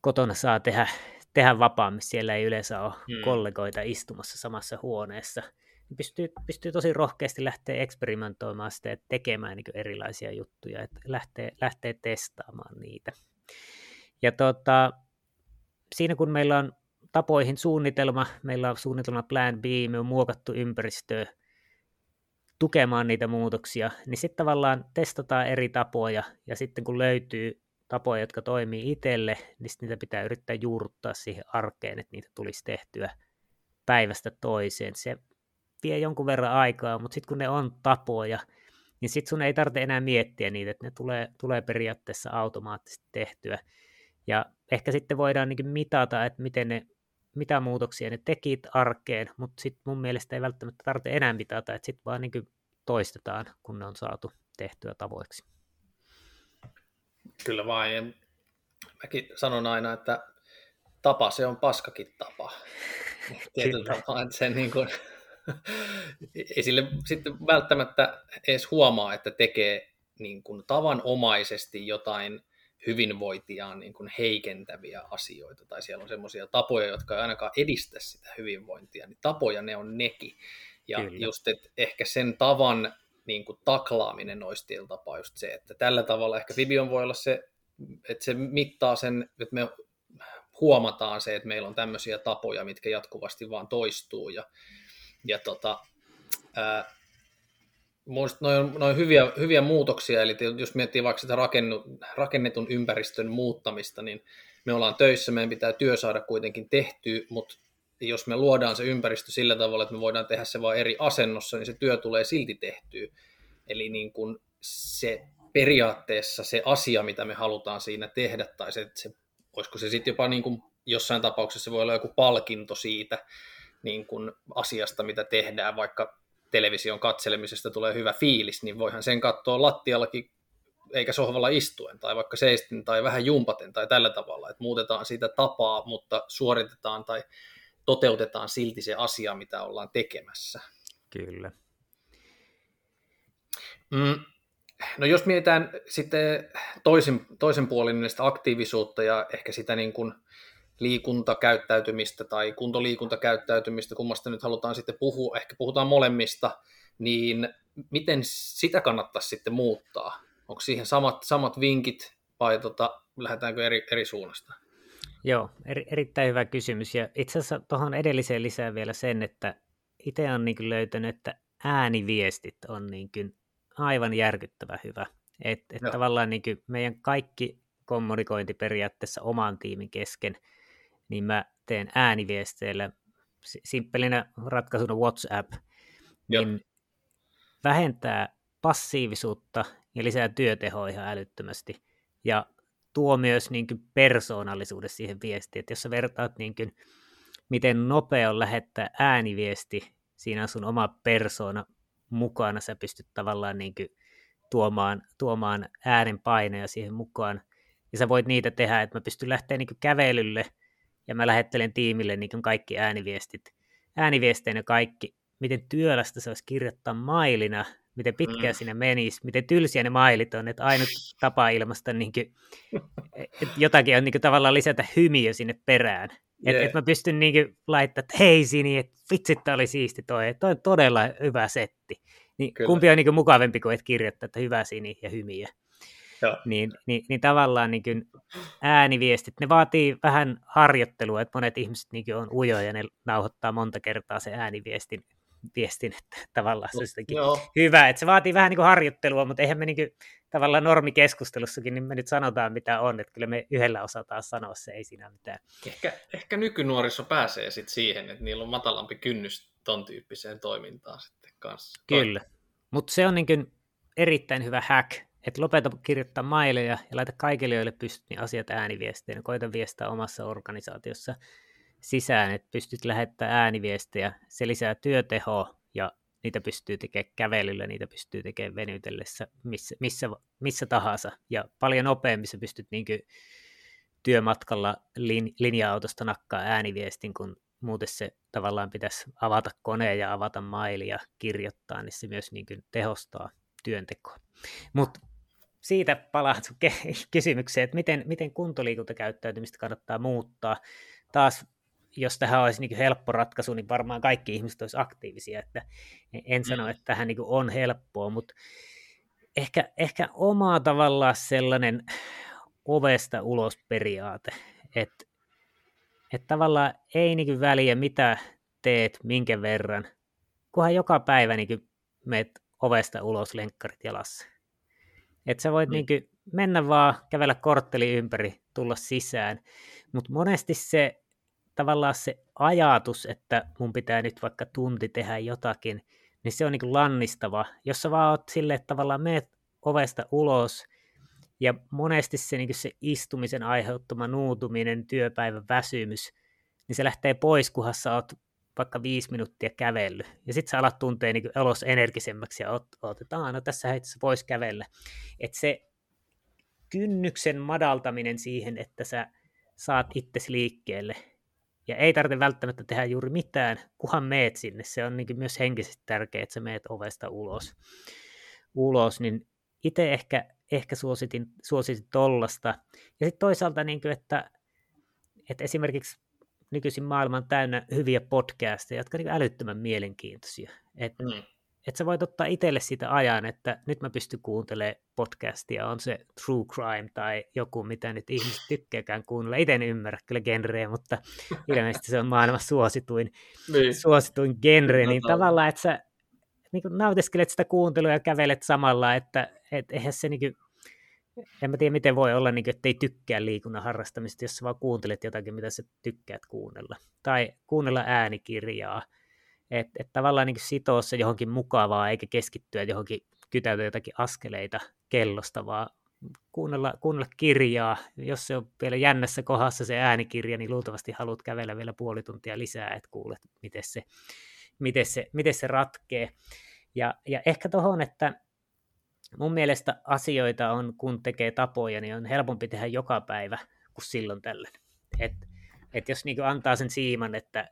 kotona saa tehdä, tehdä vapaammin. Siellä ei yleensä ole hmm. kollegoita istumassa samassa huoneessa – pystyy, pystyy tosi rohkeasti lähteä eksperimentoimaan sitä ja tekemään niin erilaisia juttuja, että lähtee, lähtee testaamaan niitä. Ja tota, siinä kun meillä on tapoihin suunnitelma, meillä on suunnitelma Plan B, me on muokattu ympäristöä tukemaan niitä muutoksia, niin sitten tavallaan testataan eri tapoja, ja sitten kun löytyy tapoja, jotka toimii itselle, niin niitä pitää yrittää juurruttaa siihen arkeen, että niitä tulisi tehtyä päivästä toiseen. Se vie jonkun verran aikaa, mutta sitten kun ne on tapoja, niin sitten sun ei tarvitse enää miettiä niitä, että ne tulee, tulee periaatteessa automaattisesti tehtyä. Ja ehkä sitten voidaan niin mitata, että miten ne, mitä muutoksia ne tekit arkeen, mutta sitten mun mielestä ei välttämättä tarvitse enää mitata, että sitten vaan niin toistetaan, kun ne on saatu tehtyä tavoiksi. Kyllä vain. Ja mäkin sanon aina, että tapa se on paskakin tapa. *laughs* Tietyllä tapaa, että se niin kuin, *laughs* ei sille sitten välttämättä edes huomaa, että tekee niin kuin tavanomaisesti jotain hyvinvointiaan niin kuin heikentäviä asioita, tai siellä on semmoisia tapoja, jotka ei ainakaan edistä sitä hyvinvointia, niin tapoja ne on nekin. Ja Kyllä. just, että ehkä sen tavan niin kuin taklaaminen olisi tapaa just se, että tällä tavalla ehkä Fibion voi olla se, että se mittaa sen, että me huomataan se, että meillä on tämmöisiä tapoja, mitkä jatkuvasti vaan toistuu, ja ja tota, ää, noin on, noin hyviä, hyviä muutoksia, eli jos miettii vaikka sitä rakennu, rakennetun ympäristön muuttamista, niin me ollaan töissä, meidän pitää työ saada kuitenkin tehtyä, mutta jos me luodaan se ympäristö sillä tavalla, että me voidaan tehdä se vain eri asennossa, niin se työ tulee silti tehtyä. Eli niin kuin se periaatteessa se asia, mitä me halutaan siinä tehdä, tai se, se olisiko se sitten jopa niin kuin jossain tapauksessa voi olla joku palkinto siitä, niin kuin asiasta, mitä tehdään, vaikka television katselemisesta tulee hyvä fiilis, niin voihan sen katsoa lattiallakin eikä sohvalla istuen, tai vaikka seistin, tai vähän jumpaten, tai tällä tavalla, että muutetaan sitä tapaa, mutta suoritetaan tai toteutetaan silti se asia, mitä ollaan tekemässä. Kyllä. Mm, no jos mietitään sitten toisen, toisen puolin niin aktiivisuutta ja ehkä sitä niin kuin, liikuntakäyttäytymistä tai kuntoliikuntakäyttäytymistä, kummasta nyt halutaan sitten puhua, ehkä puhutaan molemmista, niin miten sitä kannattaisi sitten muuttaa? Onko siihen samat, samat vinkit vai tota, lähdetäänkö eri, eri suunnasta? Joo, eri, erittäin hyvä kysymys. Ja itse asiassa tuohon edelliseen lisää vielä sen, että itse olen niin löytänyt, että ääniviestit on niin aivan järkyttävä hyvä. Että et tavallaan niin meidän kaikki kommunikointi periaatteessa oman tiimin kesken – niin mä teen ääniviesteillä simppelinä ratkaisuna WhatsApp, Joo. niin vähentää passiivisuutta ja lisää työtehoa ihan älyttömästi. Ja tuo myös niin kuin persoonallisuuden siihen viestiin, että jos sä vertaat niin kuin, miten nopea on lähettää ääniviesti, siinä on sun oma persoona mukana, sä pystyt tavallaan niin kuin tuomaan, tuomaan äänen paineja siihen mukaan, ja sä voit niitä tehdä, että mä pystyn lähteä niin kävelylle – ja mä lähettelen tiimille niin kaikki ääniviestit, ääniviesteinä kaikki, miten työlästä se olisi kirjoittaa mailina, miten pitkään mm. siinä menisi, miten tylsiä ne mailit on, että ainut tapa ilmasta niin kuin, että jotakin on niin kuin, tavallaan lisätä hymiö sinne perään. Yeah. Että et mä pystyn niin kuin, laittamaan, että hei Sini, että vitsit, tämä oli siisti toi, toi on todella hyvä setti. Niin kumpi on niin kuin, mukavempi kuin, että kirjoittaa, että hyvä Sini ja hymiö. Niin, niin, niin tavallaan niin kuin ääniviestit, ne vaatii vähän harjoittelua, että monet ihmiset niin on ujoja ja ne nauhoittaa monta kertaa se ääniviestin, viestin, että tavallaan se on hyvä, että se vaatii vähän niin kuin harjoittelua, mutta eihän me niin kuin, tavallaan normikeskustelussakin, niin me nyt sanotaan mitä on, että kyllä me yhdellä osataan sanoa se, ei siinä mitään. Ehkä, ehkä nykynuoriso pääsee sitten siihen, että niillä on matalampi kynnys ton tyyppiseen toimintaan sitten kanssa. Kyllä, mutta se on niin kuin erittäin hyvä hack että lopeta kirjoittaa maileja ja laita kaikille, joille pystyt, niin asiat ääniviesteinä. Koita viestää omassa organisaatiossa sisään, että pystyt lähettämään ääniviestejä. Se lisää työtehoa ja niitä pystyy tekemään kävelyllä, niitä pystyy tekemään venytellessä missä, missä, missä tahansa. Ja paljon nopeammin sä pystyt niin työmatkalla lin, linja-autosta nakkaa ääniviestin, kun muuten se tavallaan pitäisi avata koneen ja avata maili ja kirjoittaa, niin se myös niin tehostaa työntekoa. Mutta siitä palaan *laughs* kysymykseen, että miten, miten kuntoliikuntakäyttäytymistä kannattaa muuttaa. Taas jos tähän olisi niin helppo ratkaisu, niin varmaan kaikki ihmiset olisivat aktiivisia. Että en sano, mm. että tähän niin on helppoa, mutta ehkä, ehkä oma tavallaan sellainen ovesta ulos periaate, että, että tavallaan ei niin väliä mitä teet, minkä verran, kunhan joka päivä niin meet ovesta ulos lenkkarit jalassa. Että sä voit mm. niin mennä vaan, kävellä kortteli ympäri, tulla sisään, mutta monesti se tavallaan se ajatus, että mun pitää nyt vaikka tunti tehdä jotakin, niin se on niin lannistava. Jos sä vaan oot silleen, että tavallaan meet ovesta ulos, ja monesti se, niin se istumisen aiheuttama nuutuminen, työpäivän väsymys, niin se lähtee pois, kunhan sä oot vaikka viisi minuuttia kävellyt. Ja sitten sä alat tuntea niin elos energisemmäksi ja että no tässä heitessä voisi kävellä. Että se kynnyksen madaltaminen siihen, että sä saat itsesi liikkeelle, ja ei tarvitse välttämättä tehdä juuri mitään, kunhan meet sinne. Se on niin myös henkisesti tärkeää, että sä meet ovesta ulos. ulos niin itse ehkä, ehkä suositin, suositin tollasta. Ja sitten toisaalta, niin kuin, että, että esimerkiksi nykyisin maailman täynnä hyviä podcasteja, jotka ovat niin älyttömän mielenkiintoisia. Et, mm että sä voit ottaa itselle sitä ajan, että nyt mä pystyn kuuntelemaan podcastia, on se true crime tai joku, mitä nyt ihmiset tykkääkään kuunnella. Itse en ymmärrä kyllä genreä, mutta ilmeisesti se on maailman suosituin, niin. suosituin genre, niin tavallaan, että sä niin nautiskelet sitä kuuntelua ja kävelet samalla, että et, eihän se niin kuin, en mä tiedä, miten voi olla, niin kuin, että ei tykkää liikunnan harrastamista, jos sä vaan kuuntelet jotakin, mitä sä tykkäät kuunnella. Tai kuunnella äänikirjaa, että et tavallaan niin sitoo se johonkin mukavaa, eikä keskittyä johonkin kytäytä jotakin askeleita kellosta, vaan kuunnella, kuunnella kirjaa. Jos se on vielä jännässä kohdassa se äänikirja, niin luultavasti haluat kävellä vielä puoli tuntia lisää, että kuulet, miten se, miten se, miten se ratkee. Ja, ja ehkä tuohon, että mun mielestä asioita on, kun tekee tapoja, niin on helpompi tehdä joka päivä kuin silloin tällöin. Et, et jos niin antaa sen siiman, että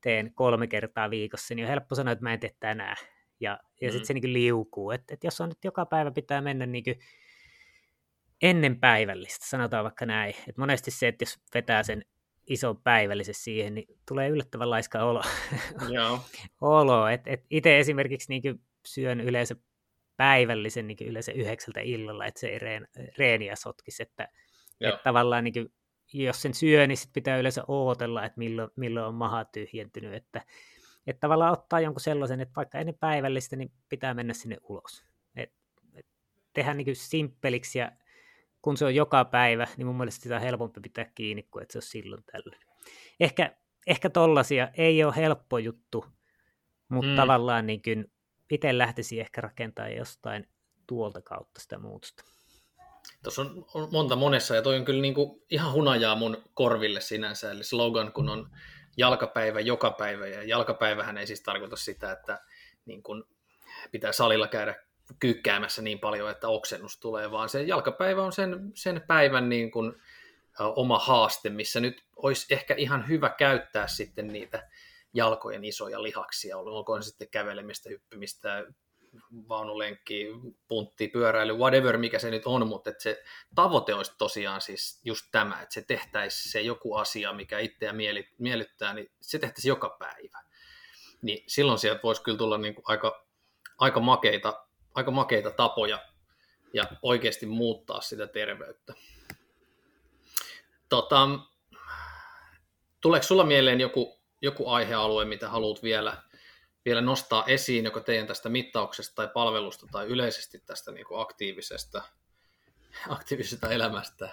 teen kolme kertaa viikossa, niin on helppo sanoa, että mä en tee tänään. Ja, ja mm. sitten se niin liukuu. Että et jos on nyt joka päivä pitää mennä niin ennen päivällistä, sanotaan vaikka näin. Että monesti se, että jos vetää sen ison päivällisen siihen, niin tulee yllättävän laiska olo. Joo. *laughs* olo. Et, et itse esimerkiksi niin syön yleensä päivällisen niin yleensä yhdeksältä illalla, että se ei reen, reeniä sotkisi, että, että tavallaan niin jos sen syö, niin sit pitää yleensä ootella, että milloin, milloin on maha tyhjentynyt, että, että tavallaan ottaa jonkun sellaisen, että vaikka ennen päivällistä, niin pitää mennä sinne ulos. Et, et tehdä niin simppeliksi ja kun se on joka päivä, niin mun mielestä sitä on helpompi pitää kiinni kuin että se on silloin tällöin. Ehkä, ehkä tollasia ei ole helppo juttu, mutta mm. tavallaan niin kuin itse lähtisi ehkä rakentamaan jostain tuolta kautta sitä muutosta. Tuossa on, on monta monessa, ja toi on kyllä niin kuin ihan hunajaa mun korville sinänsä, eli slogan, kun on jalkapäivä joka päivä, ja jalkapäivähän ei siis tarkoita sitä, että niin kuin pitää salilla käydä kyykkäämässä niin paljon, että oksennus tulee, vaan se jalkapäivä on sen, sen päivän niin kuin, oma haaste, missä nyt olisi ehkä ihan hyvä käyttää sitten niitä jalkojen isoja lihaksia, olkoon sitten kävelemistä, hyppimistä, vaunulenkki, puntti, pyöräily, whatever mikä se nyt on, mutta että se tavoite olisi tosiaan siis just tämä, että se tehtäisiin se joku asia, mikä itseä miellyttää, niin se tehtäisiin joka päivä. Niin silloin sieltä voisi kyllä tulla niin kuin aika, aika, makeita, aika makeita tapoja ja oikeasti muuttaa sitä terveyttä. Tota, tuleeko sulla mieleen joku, joku aihealue, mitä haluat vielä vielä nostaa esiin joko teidän tästä mittauksesta tai palvelusta tai yleisesti tästä niin kuin aktiivisesta, *laughs* aktiivisesta elämästä?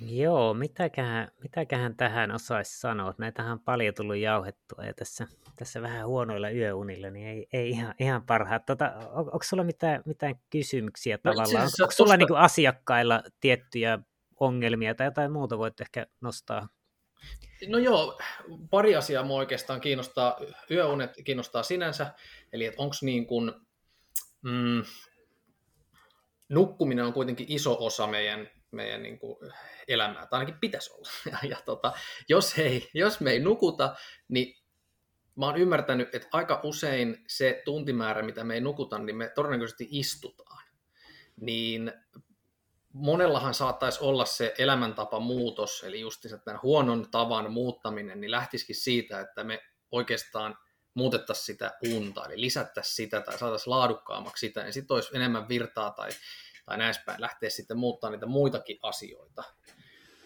Joo, mitäköhän, mitäköhän tähän osaisi sanoa? Näitähän on paljon tullut jauhettua ja tässä, tässä vähän huonoilla yöunilla, niin ei, ei ihan, ihan parhaat. Tota, on, onko sulla mitään, mitään kysymyksiä no, tavallaan? Onko, onko sulla tosta... niin asiakkailla tiettyjä ongelmia tai jotain muuta voit ehkä nostaa? No joo, pari asiaa mua oikeastaan kiinnostaa. Yöunet kiinnostaa sinänsä, eli onko niin kuin, mm, nukkuminen on kuitenkin iso osa meidän, meidän niin kuin elämää, tai ainakin pitäisi olla. *laughs* Ja, ja tota, jos, ei, jos me ei nukuta, niin mä oon ymmärtänyt, että aika usein se tuntimäärä, mitä me ei nukuta, niin me todennäköisesti istutaan. Niin monellahan saattaisi olla se elämäntapa muutos, eli just tämän huonon tavan muuttaminen, niin lähtisikin siitä, että me oikeastaan muutettaisiin sitä unta, eli lisättäisiin sitä tai saataisiin laadukkaammaksi sitä, niin sitten olisi enemmän virtaa tai, tai näin päin lähteä sitten muuttaa niitä muitakin asioita.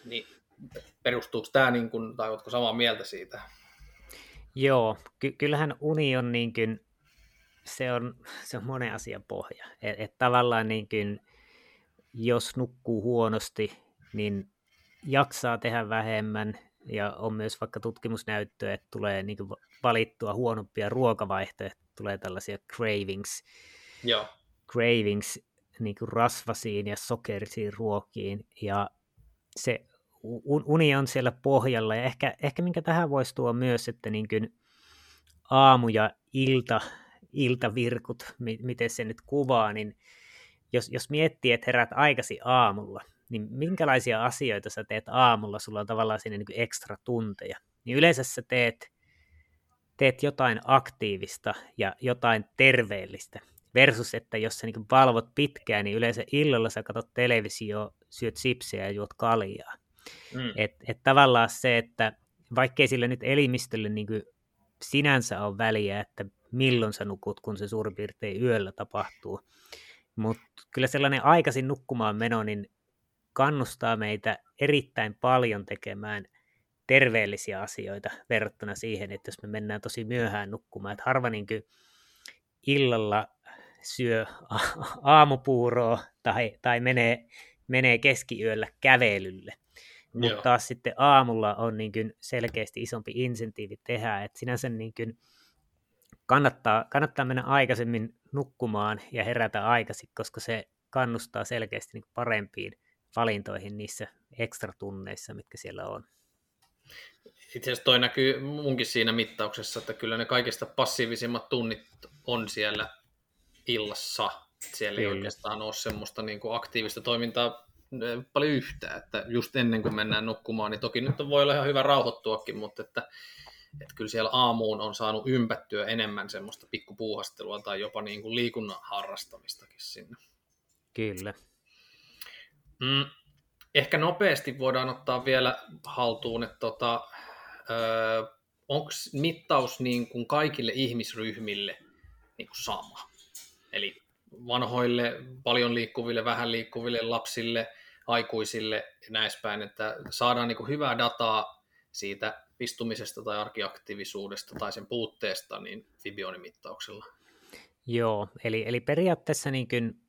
Niin perustuuko tämä, niin kuin, tai oletko samaa mieltä siitä? Joo, ky- kyllähän uni on niin kuin, se on, se on monen asian pohja. Et, et tavallaan niin kuin, jos nukkuu huonosti, niin jaksaa tehdä vähemmän, ja on myös vaikka tutkimusnäyttöä, että tulee niin valittua huonompia ruokavaihtoehtoja, tulee tällaisia cravings, Joo. cravings niin rasvasiin ja sokerisiin ruokiin, ja se uni on siellä pohjalla, ja ehkä, ehkä minkä tähän voisi tuoda myös, että niin kuin aamu ja ilta, iltavirkut, miten se nyt kuvaa, niin jos, jos miettii, että herät aikasi aamulla, niin minkälaisia asioita sä teet aamulla, sulla on tavallaan sinne niin ekstra tunteja, niin yleensä sä teet, teet jotain aktiivista ja jotain terveellistä, versus että jos sä niin valvot pitkään, niin yleensä illalla sä katsot televisio, syöt sipsiä ja juot kaljaa. Mm. Et, et tavallaan se, että vaikkei sille nyt elimistölle niin sinänsä on väliä, että milloin sä nukut, kun se suurin piirtein yöllä tapahtuu, mutta kyllä sellainen aikaisin nukkumaan meno niin kannustaa meitä erittäin paljon tekemään terveellisiä asioita verrattuna siihen, että jos me mennään tosi myöhään nukkumaan. Että harva niin illalla syö aamupuuroa tai, tai menee, menee keskiyöllä kävelylle. Mutta taas sitten aamulla on niin kuin selkeästi isompi insentiivi tehdä, että sinänsä niin kuin kannattaa, kannattaa mennä aikaisemmin nukkumaan ja herätä aikaisin, koska se kannustaa selkeästi niin parempiin valintoihin niissä ekstra tunneissa, mitkä siellä on. Itse asiassa toi näkyy munkin siinä mittauksessa, että kyllä ne kaikista passiivisimmat tunnit on siellä illassa. Siellä kyllä. ei oikeastaan ole semmoista niin kuin aktiivista toimintaa paljon yhtään, että just ennen kuin mennään nukkumaan, niin toki nyt voi olla ihan hyvä rauhoittuakin, mutta että että kyllä siellä aamuun on saanut ympättyä enemmän semmoista pikkupuuhastelua tai jopa niin kuin liikunnan harrastamistakin sinne. Kyllä. Mm, ehkä nopeasti voidaan ottaa vielä haltuun, että tota, onko mittaus niin kuin kaikille ihmisryhmille niin kuin sama? Eli vanhoille, paljon liikkuville, vähän liikkuville lapsille, aikuisille ja näin päin, että saadaan niin kuin hyvää dataa siitä istumisesta tai arkiaktiivisuudesta tai sen puutteesta niin fibionimittauksella. Joo, eli, eli periaatteessa niin kuin,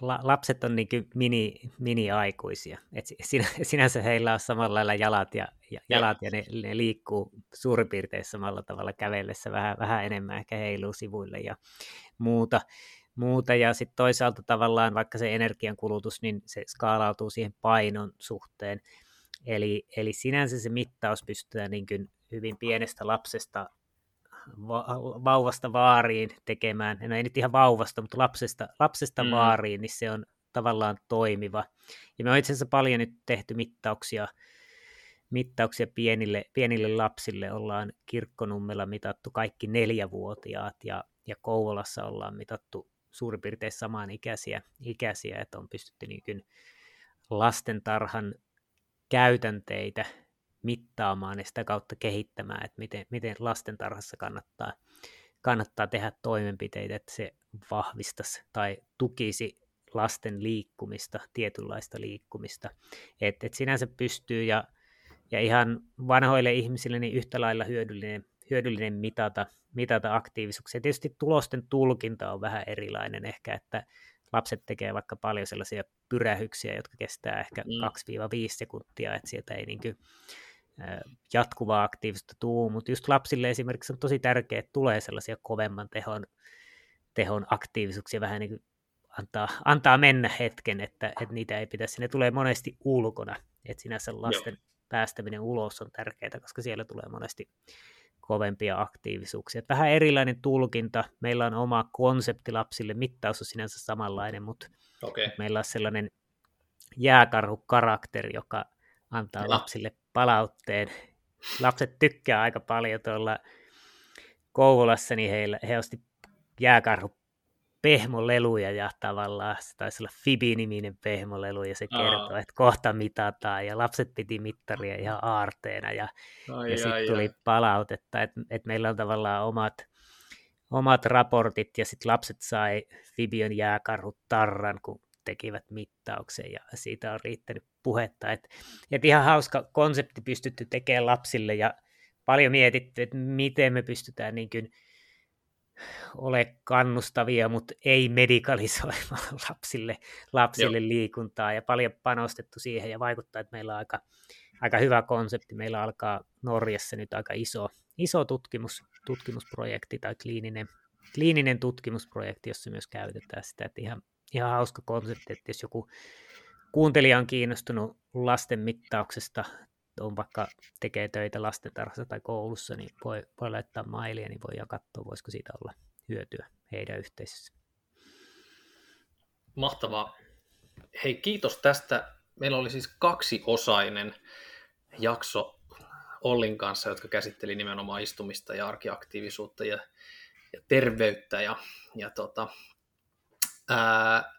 lapset on niin kuin mini, mini-aikuisia. Et sinä, sinänsä heillä on samalla lailla jalat ja, ja, jalat ja ne, ne, liikkuu suurin piirtein samalla tavalla kävellessä, vähän, vähän enemmän ehkä heiluu sivuille ja muuta. muuta. Ja sitten toisaalta tavallaan vaikka se energiankulutus, niin se skaalautuu siihen painon suhteen. Eli, eli sinänsä se mittaus pystytään niin kuin hyvin pienestä lapsesta vauvasta vaariin tekemään, no ei nyt ihan vauvasta, mutta lapsesta, lapsesta mm. vaariin, niin se on tavallaan toimiva. Ja me on itse asiassa paljon nyt tehty mittauksia, mittauksia pienille, pienille lapsille. Ollaan kirkkonummella mitattu kaikki neljävuotiaat ja, ja Kouvolassa ollaan mitattu suurin piirtein samaan ikäisiä, ikäisiä että on pystytty niin kuin lastentarhan käytänteitä mittaamaan ja sitä kautta kehittämään, että miten, miten lastentarhassa kannattaa, kannattaa tehdä toimenpiteitä, että se vahvistaisi tai tukisi lasten liikkumista, tietynlaista liikkumista. Että et sinänsä pystyy ja, ja ihan vanhoille ihmisille niin yhtä lailla hyödyllinen, hyödyllinen mitata, mitata aktiivisuuksia. Tietysti tulosten tulkinta on vähän erilainen ehkä, että lapset tekee vaikka paljon sellaisia pyrähyksiä, jotka kestää ehkä mm. 2-5 sekuntia, että sieltä ei niin kuin, jatkuvaa aktiivista tuu, mutta just lapsille esimerkiksi on tosi tärkeää, että tulee sellaisia kovemman tehon, tehon aktiivisuuksia, vähän niin kuin antaa, antaa mennä hetken, että, että niitä ei pitäisi, ne tulee monesti ulkona, että sinänsä lasten Joo. päästäminen ulos on tärkeää, koska siellä tulee monesti kovempia aktiivisuuksia. Vähän erilainen tulkinta. Meillä on oma konsepti lapsille. Mittaus on sinänsä samanlainen, mutta okay. meillä on sellainen jääkarhukarakteri, joka antaa ja. lapsille palautteen. Lapset tykkää aika paljon tuolla Kouvolassa, niin heillä, he osti jääkarhu pehmoleluja ja tavallaan se taisi olla Fibi-niminen pehmolelu ja se kertoo, Aa. että kohta mitataan ja lapset piti mittaria ihan aarteena ja, ja sitten tuli ai. palautetta, että, että meillä on tavallaan omat, omat raportit ja sitten lapset sai Fibion jääkarhut tarran, kun tekivät mittauksen ja siitä on riittänyt puhetta. Että, että ihan hauska konsepti pystytty tekemään lapsille ja paljon mietitty, että miten me pystytään niin kuin ole kannustavia, mutta ei medikalisoimaan *laughs* lapsille, lapsille liikuntaa ja paljon panostettu siihen ja vaikuttaa, että meillä on aika, aika hyvä konsepti. Meillä alkaa Norjassa nyt aika iso, iso tutkimus, tutkimusprojekti tai kliininen, kliininen tutkimusprojekti, jossa myös käytetään sitä, että ihan, ihan hauska konsepti, että jos joku kuuntelija on kiinnostunut lasten mittauksesta on vaikka tekee töitä lastentarhassa tai koulussa, niin voi, voi laittaa mailia, niin voi katsoa, voisiko siitä olla hyötyä heidän yhteisössä. Mahtavaa. Hei, kiitos tästä. Meillä oli siis kaksiosainen jakso Ollin kanssa, jotka käsitteli nimenomaan istumista ja arkiaktiivisuutta ja, ja terveyttä. Ja, ja tota, ää,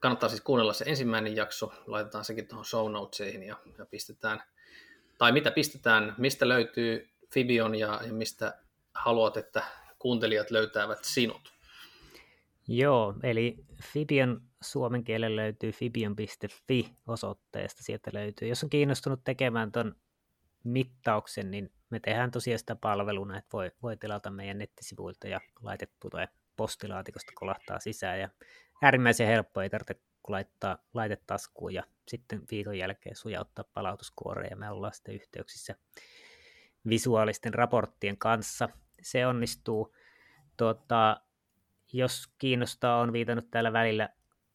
kannattaa siis kuunnella se ensimmäinen jakso, laitetaan sekin tuohon show notesihin ja, ja pistetään – tai mitä pistetään, mistä löytyy Fibion ja, ja mistä haluat, että kuuntelijat löytävät sinut? Joo, eli Fibion suomen kielellä löytyy fibion.fi osoitteesta, sieltä löytyy. Jos on kiinnostunut tekemään tuon mittauksen, niin me tehdään tosiaan sitä palveluna, että voi, voi tilata meidän nettisivuilta ja laitettu tulee postilaatikosta kolahtaa sisään ja äärimmäisen helppo, ei tarvitse laittaa laitetaskuun ja sitten viikon jälkeen sujauttaa palautuskuoreen ja me ollaan sitten yhteyksissä visuaalisten raporttien kanssa. Se onnistuu. Tuota, jos kiinnostaa, on viitannut täällä välillä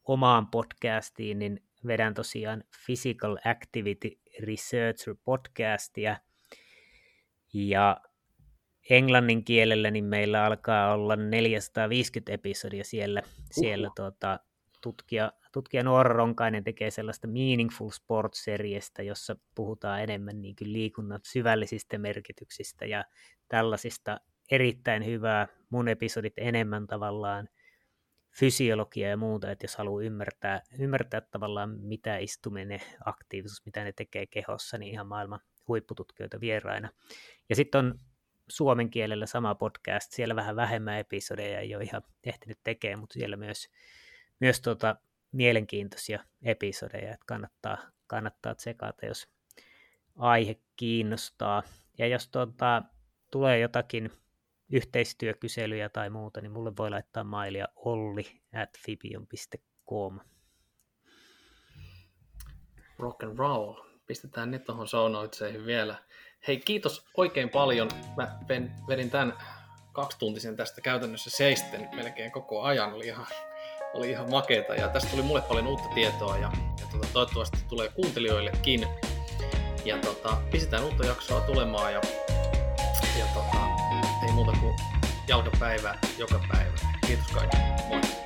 omaan podcastiin, niin vedän tosiaan Physical Activity Researcher podcastia. Ja englannin kielellä niin meillä alkaa olla 450 episodia siellä, siellä tuota, tutkija, tutkija Noora Ronkainen tekee sellaista Meaningful Sports-seriestä, jossa puhutaan enemmän niin kuin liikunnan syvällisistä merkityksistä ja tällaisista erittäin hyvää. Mun episodit enemmän tavallaan fysiologia ja muuta, että jos haluaa ymmärtää, ymmärtää tavallaan mitä istuminen, aktiivisuus, mitä ne tekee kehossa, niin ihan maailman huippututkijoita vieraina. Ja sitten on suomen kielellä sama podcast, siellä vähän vähemmän episodeja ei ole ihan ehtinyt tekemään, mutta siellä myös myös tuota, mielenkiintoisia episodeja, että kannattaa, kannattaa tsekata, jos aihe kiinnostaa. Ja jos tuota, tulee jotakin yhteistyökyselyjä tai muuta, niin mulle voi laittaa mailia olli at fibion.com. Rock and roll. Pistetään ne tuohon show vielä. Hei, kiitos oikein paljon. Mä vedin tämän kaksituntisen tästä käytännössä seisten melkein koko ajan. Oli ihan oli ihan makeeta ja tästä tuli mulle paljon uutta tietoa ja, ja tota, toivottavasti tulee kuuntelijoillekin. Ja tota, pistetään uutta jaksoa tulemaan ja, ja tota, ei muuta kuin jalkapäivä joka päivä. Kiitos kaikille.